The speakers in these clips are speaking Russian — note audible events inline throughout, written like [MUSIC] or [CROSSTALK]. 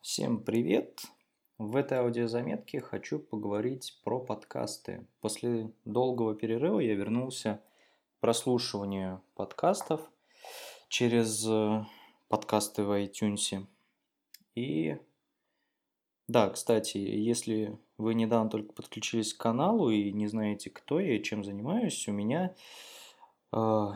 Всем привет! В этой аудиозаметке хочу поговорить про подкасты. После долгого перерыва я вернулся к прослушиванию подкастов через э, подкасты в iTunes. И да, кстати, если вы недавно только подключились к каналу и не знаете, кто я и чем занимаюсь, у меня э,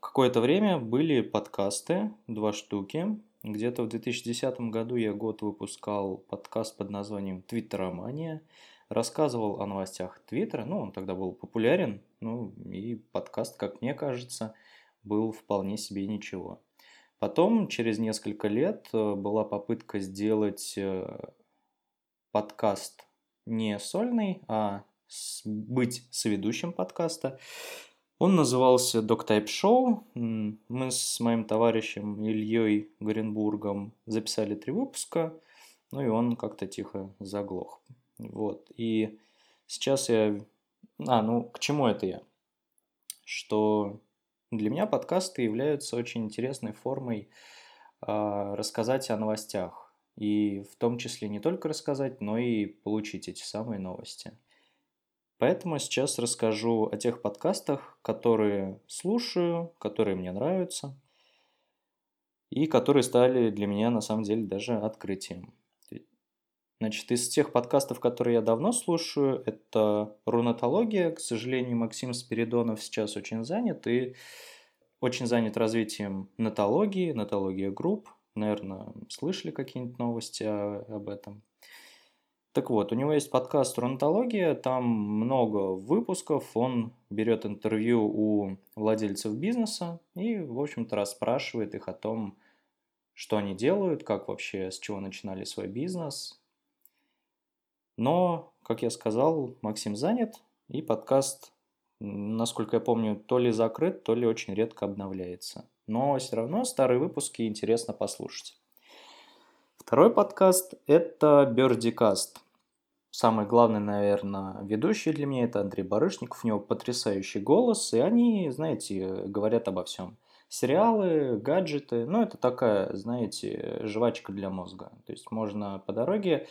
какое-то время были подкасты, два штуки, где-то в 2010 году я год выпускал подкаст под названием «Твиттеромания». Рассказывал о новостях Твиттера, ну, он тогда был популярен, ну, и подкаст, как мне кажется, был вполне себе ничего. Потом, через несколько лет, э, была попытка сделать э, подкаст не сольный, а быть соведущим подкаста. Он назывался Dog Show. Мы с моим товарищем Ильей Горенбургом записали три выпуска, ну и он как-то тихо заглох. Вот. И сейчас я... А, ну, к чему это я? Что для меня подкасты являются очень интересной формой э, рассказать о новостях. И в том числе не только рассказать, но и получить эти самые новости. Поэтому сейчас расскажу о тех подкастах, которые слушаю, которые мне нравятся и которые стали для меня на самом деле даже открытием. Значит, из тех подкастов, которые я давно слушаю, это рунатология. К сожалению, Максим Спиридонов сейчас очень занят и очень занят развитием натологии, натология групп. Наверное, слышали какие-нибудь новости об этом. Так вот, у него есть подкаст «Рунтология», там много выпусков, он берет интервью у владельцев бизнеса и, в общем-то, расспрашивает их о том, что они делают, как вообще, с чего начинали свой бизнес. Но, как я сказал, Максим занят, и подкаст, насколько я помню, то ли закрыт, то ли очень редко обновляется. Но все равно старые выпуски интересно послушать. Второй подкаст – это Бердикаст самый главный, наверное, ведущий для меня это Андрей Барышников. У него потрясающий голос, и они, знаете, говорят обо всем. Сериалы, гаджеты, ну, это такая, знаете, жвачка для мозга. То есть можно по дороге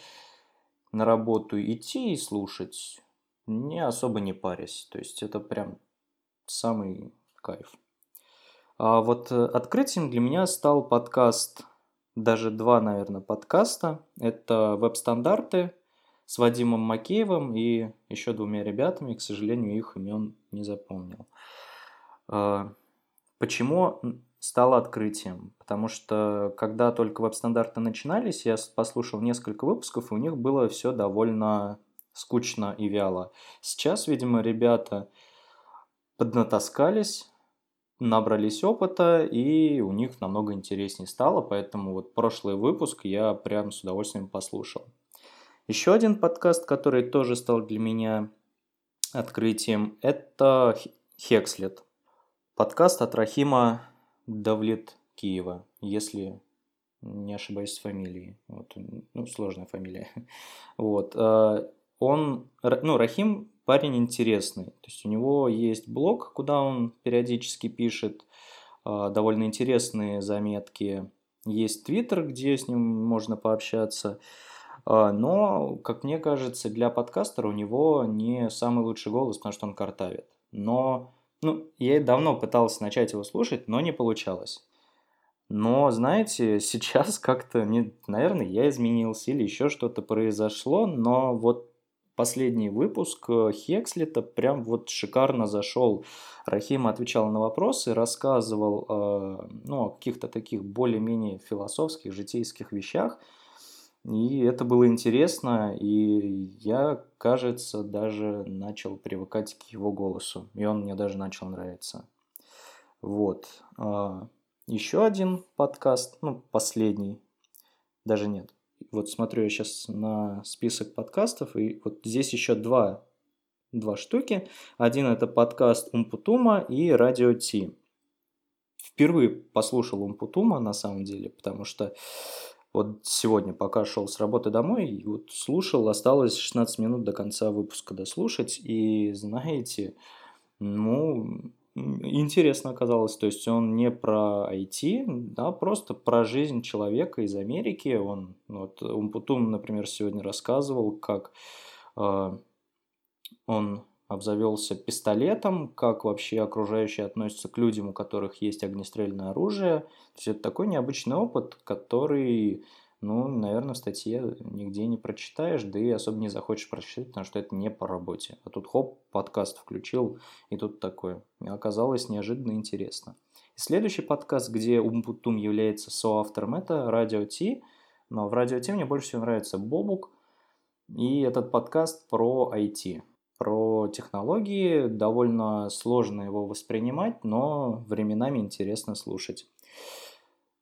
на работу идти и слушать, не особо не парясь. То есть это прям самый кайф. А вот э, открытием для меня стал подкаст, даже два, наверное, подкаста. Это веб-стандарты с Вадимом Макеевым и еще двумя ребятами, к сожалению, их имен не запомнил. А, почему стало открытием? Потому что когда только веб-стандарты начинались, я послушал несколько выпусков, и у них было все довольно скучно и вяло. Сейчас, видимо, ребята поднатаскались, набрались опыта, и у них намного интереснее стало, поэтому вот прошлый выпуск я прям с удовольствием послушал. Еще один подкаст, который тоже стал для меня открытием, это Хекслет. Подкаст от Рахима Давлет Киева, если не ошибаюсь с фамилией. Вот, ну, сложная фамилия. [LAUGHS] Вот. А, он, ну, Рахим парень интересный. То есть у него есть блог, куда он периодически пишет а, довольно интересные заметки. Есть твиттер, где с ним можно пообщаться. А, но, как мне кажется, для подкастера у него не самый лучший голос, потому что он картавит. Но, ну, я давно пытался начать его слушать, но не получалось. Но, знаете, [LAUGHS] сейчас как-то, не, наверное, я изменился или еще что-то произошло, но вот последний выпуск э, Хекслета прям вот шикарно зашел. Рахим отвечал на вопросы, рассказывал э, ну, о каких-то таких более-менее философских, житейских вещах – и это было интересно, и я, кажется, даже начал привыкать к его голосу. И он мне даже начал нравиться. Вот. А, Еще один подкаст, ну, последний, даже нет. Вот смотрю я сейчас на список подкастов, и вот здесь еще два, два штуки. Один это подкаст Умпутума и Радио Ти. Впервые послушал Умпутума, на самом деле, потому что вот сегодня, пока шел с работы домой, вот слушал, осталось 16 минут до конца выпуска дослушать. И знаете, ну, интересно оказалось. То есть он не про IT, да, просто про жизнь человека из Америки. Он, вот Умпутун, например, сегодня рассказывал, как э, он обзавелся пистолетом, как вообще окружающие относятся к людям, у которых есть огнестрельное оружие. То есть это такой необычный опыт, который ну, наверное, в статье нигде не прочитаешь, да и особо не захочешь прочитать, потому что это не по работе. А тут хоп, подкаст включил, и тут такое. Оказалось неожиданно интересно. И следующий подкаст, где Умпутум является соавтором, это Радио Ти. Но в Радио Ти мне больше всего нравится Бобук. И этот подкаст про IT, про технологии. Довольно сложно его воспринимать, но временами интересно слушать.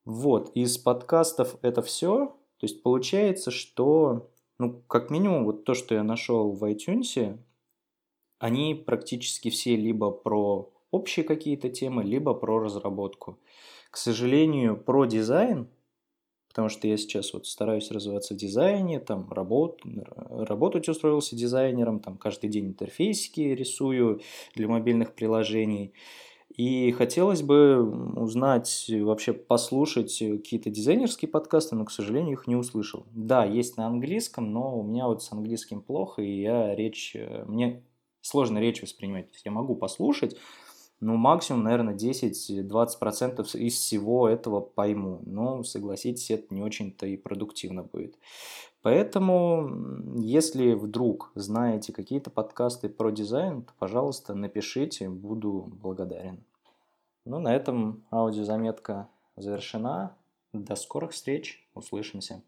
Вот, из подкастов это все. То есть получается, что, ну, как минимум, вот то, что я нашел в iTunes, они практически все либо про общие какие-то темы, либо про разработку. К сожалению, про дизайн, потому что я сейчас вот стараюсь развиваться в дизайне, там работ, работать устроился дизайнером, там каждый день интерфейсики рисую для мобильных приложений. И хотелось бы узнать, вообще послушать какие-то дизайнерские подкасты, но, к сожалению, их не услышал. Да, есть на английском, но у меня вот с английским плохо, и я речь... Э, мне сложно речь воспринимать. Я могу послушать, ну, максимум, наверное, 10-20% из всего этого пойму. Но, согласитесь, это не очень-то и продуктивно будет. Поэтому, если вдруг знаете какие-то подкасты про дизайн, то, пожалуйста, напишите, буду благодарен. Ну, на этом аудиозаметка завершена. До скорых встреч, услышимся.